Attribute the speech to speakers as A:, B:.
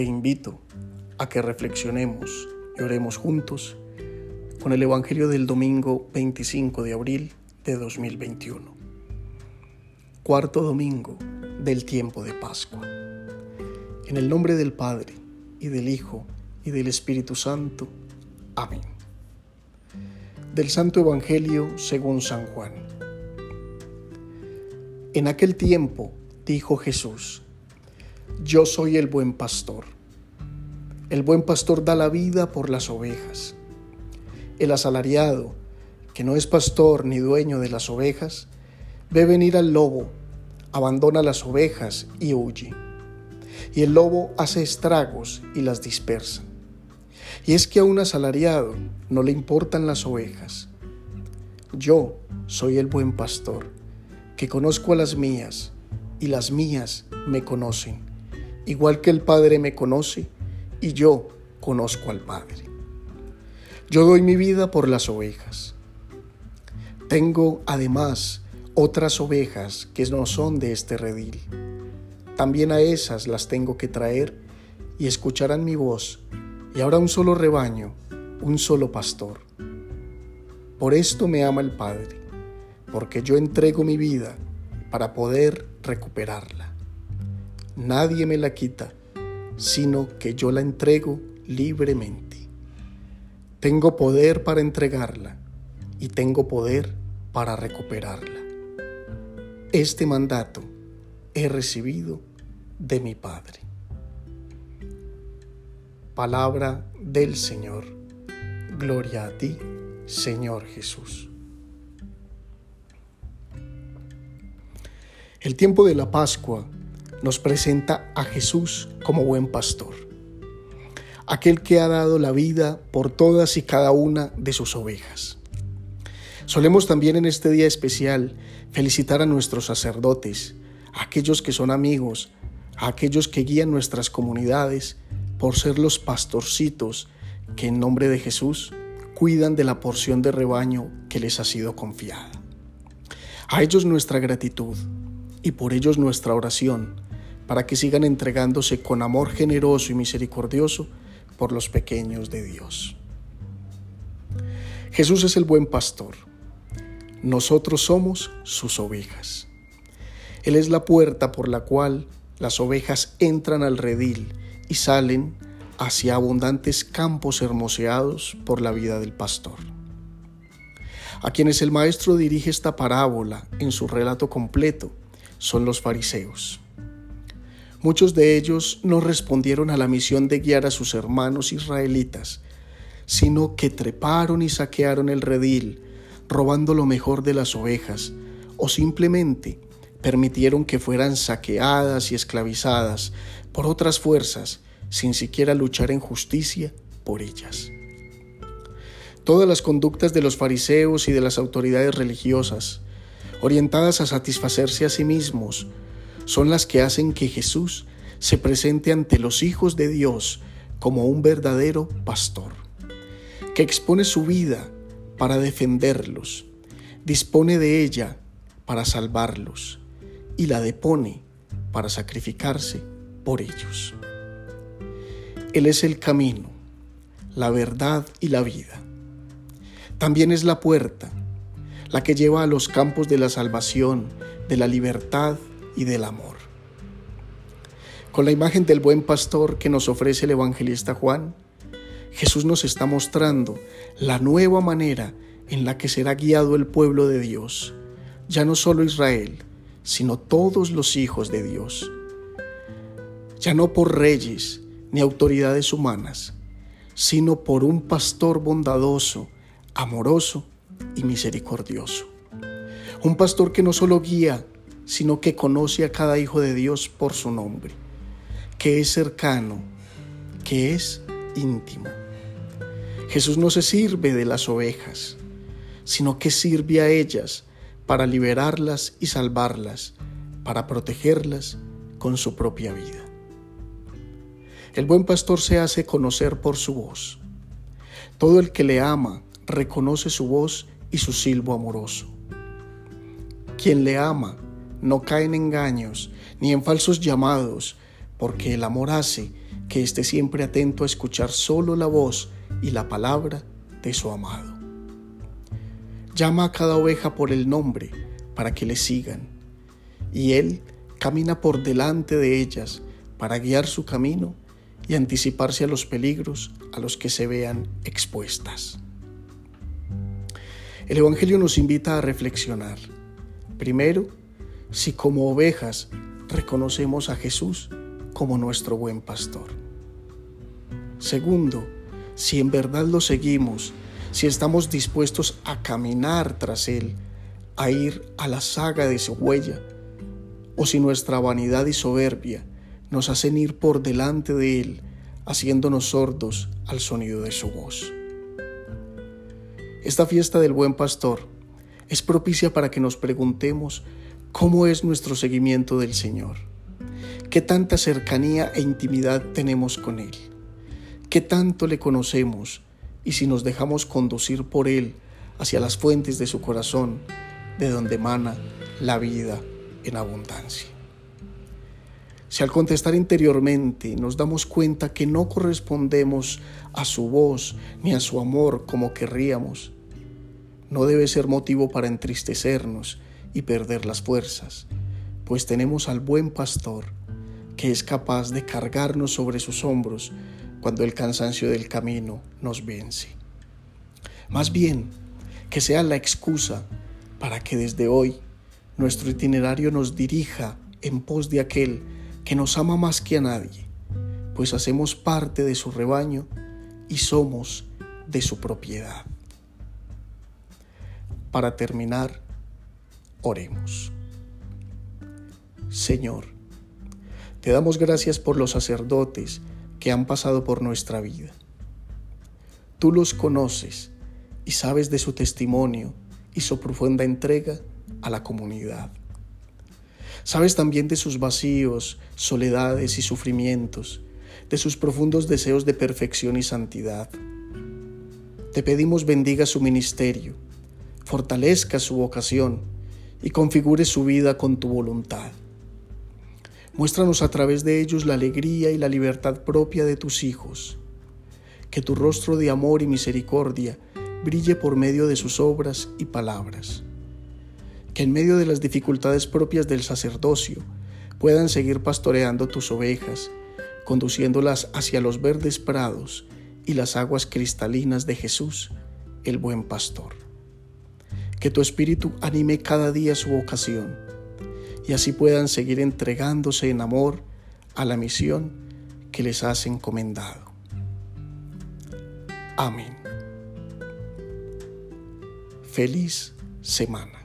A: te invito a que reflexionemos y oremos juntos con el Evangelio del domingo 25 de abril de 2021. Cuarto domingo del tiempo de Pascua. En el nombre del Padre, y del Hijo, y del Espíritu Santo. Amén. Del Santo Evangelio según San Juan. En aquel tiempo dijo Jesús, Yo soy el buen pastor. El buen pastor da la vida por las ovejas. El asalariado, que no es pastor ni dueño de las ovejas, ve venir al lobo, abandona las ovejas y huye. Y el lobo hace estragos y las dispersa. Y es que a un asalariado no le importan las ovejas. Yo soy el buen pastor, que conozco a las mías, y las mías me conocen, igual que el Padre me conoce, y yo conozco al Padre. Yo doy mi vida por las ovejas. Tengo además otras ovejas que no son de este redil. También a esas las tengo que traer y escucharán mi voz, y habrá un solo rebaño, un solo pastor. Por esto me ama el Padre, porque yo entrego mi vida para poder recuperarla. Nadie me la quita, sino que yo la entrego libremente. Tengo poder para entregarla y tengo poder para recuperarla. Este mandato he recibido de mi Padre. Palabra del Señor. Gloria a ti, Señor Jesús. El tiempo de la Pascua nos presenta a Jesús como buen pastor, aquel que ha dado la vida por todas y cada una de sus ovejas. Solemos también en este día especial felicitar a nuestros sacerdotes, a aquellos que son amigos, a aquellos que guían nuestras comunidades, por ser los pastorcitos que en nombre de Jesús cuidan de la porción de rebaño que les ha sido confiada. A ellos nuestra gratitud y por ellos nuestra oración, para que sigan entregándose con amor generoso y misericordioso por los pequeños de Dios. Jesús es el buen pastor. Nosotros somos sus ovejas. Él es la puerta por la cual las ovejas entran al redil y salen hacia abundantes campos hermoseados por la vida del pastor. A quienes el maestro dirige esta parábola en su relato completo son los fariseos. Muchos de ellos no respondieron a la misión de guiar a sus hermanos israelitas, sino que treparon y saquearon el redil, robando lo mejor de las ovejas, o simplemente permitieron que fueran saqueadas y esclavizadas por otras fuerzas sin siquiera luchar en justicia por ellas. Todas las conductas de los fariseos y de las autoridades religiosas, orientadas a satisfacerse a sí mismos, son las que hacen que Jesús se presente ante los hijos de Dios como un verdadero pastor, que expone su vida para defenderlos, dispone de ella para salvarlos y la depone para sacrificarse por ellos. Él es el camino, la verdad y la vida. También es la puerta, la que lleva a los campos de la salvación, de la libertad y del amor. Con la imagen del buen pastor que nos ofrece el evangelista Juan, Jesús nos está mostrando la nueva manera en la que será guiado el pueblo de Dios, ya no solo Israel, sino todos los hijos de Dios. Ya no por reyes ni autoridades humanas, sino por un pastor bondadoso, amoroso y misericordioso. Un pastor que no solo guía, sino que conoce a cada hijo de Dios por su nombre, que es cercano, que es íntimo. Jesús no se sirve de las ovejas, sino que sirve a ellas para liberarlas y salvarlas, para protegerlas con su propia vida. El buen pastor se hace conocer por su voz. Todo el que le ama reconoce su voz y su silbo amoroso. Quien le ama no cae en engaños ni en falsos llamados, porque el amor hace que esté siempre atento a escuchar solo la voz y la palabra de su amado. Llama a cada oveja por el nombre para que le sigan, y Él camina por delante de ellas para guiar su camino y anticiparse a los peligros a los que se vean expuestas. El Evangelio nos invita a reflexionar. Primero, si como ovejas reconocemos a Jesús como nuestro buen pastor. Segundo, si en verdad lo seguimos, si estamos dispuestos a caminar tras Él, a ir a la saga de su huella, o si nuestra vanidad y soberbia nos hacen ir por delante de Él, haciéndonos sordos al sonido de su voz. Esta fiesta del buen pastor es propicia para que nos preguntemos cómo es nuestro seguimiento del Señor, qué tanta cercanía e intimidad tenemos con Él, qué tanto le conocemos y si nos dejamos conducir por Él hacia las fuentes de su corazón, de donde emana la vida en abundancia. Si al contestar interiormente nos damos cuenta que no correspondemos a su voz ni a su amor como querríamos, no debe ser motivo para entristecernos y perder las fuerzas, pues tenemos al buen pastor que es capaz de cargarnos sobre sus hombros cuando el cansancio del camino nos vence. Más bien, que sea la excusa para que desde hoy nuestro itinerario nos dirija en pos de aquel que nos ama más que a nadie, pues hacemos parte de su rebaño y somos de su propiedad. Para terminar, oremos. Señor, te damos gracias por los sacerdotes que han pasado por nuestra vida. Tú los conoces y sabes de su testimonio y su profunda entrega a la comunidad. Sabes también de sus vacíos, soledades y sufrimientos, de sus profundos deseos de perfección y santidad. Te pedimos bendiga su ministerio, fortalezca su vocación y configure su vida con tu voluntad. Muéstranos a través de ellos la alegría y la libertad propia de tus hijos. Que tu rostro de amor y misericordia brille por medio de sus obras y palabras que en medio de las dificultades propias del sacerdocio puedan seguir pastoreando tus ovejas, conduciéndolas hacia los verdes prados y las aguas cristalinas de Jesús, el buen pastor. Que tu espíritu anime cada día su vocación y así puedan seguir entregándose en amor a la misión que les has encomendado. Amén. Feliz semana.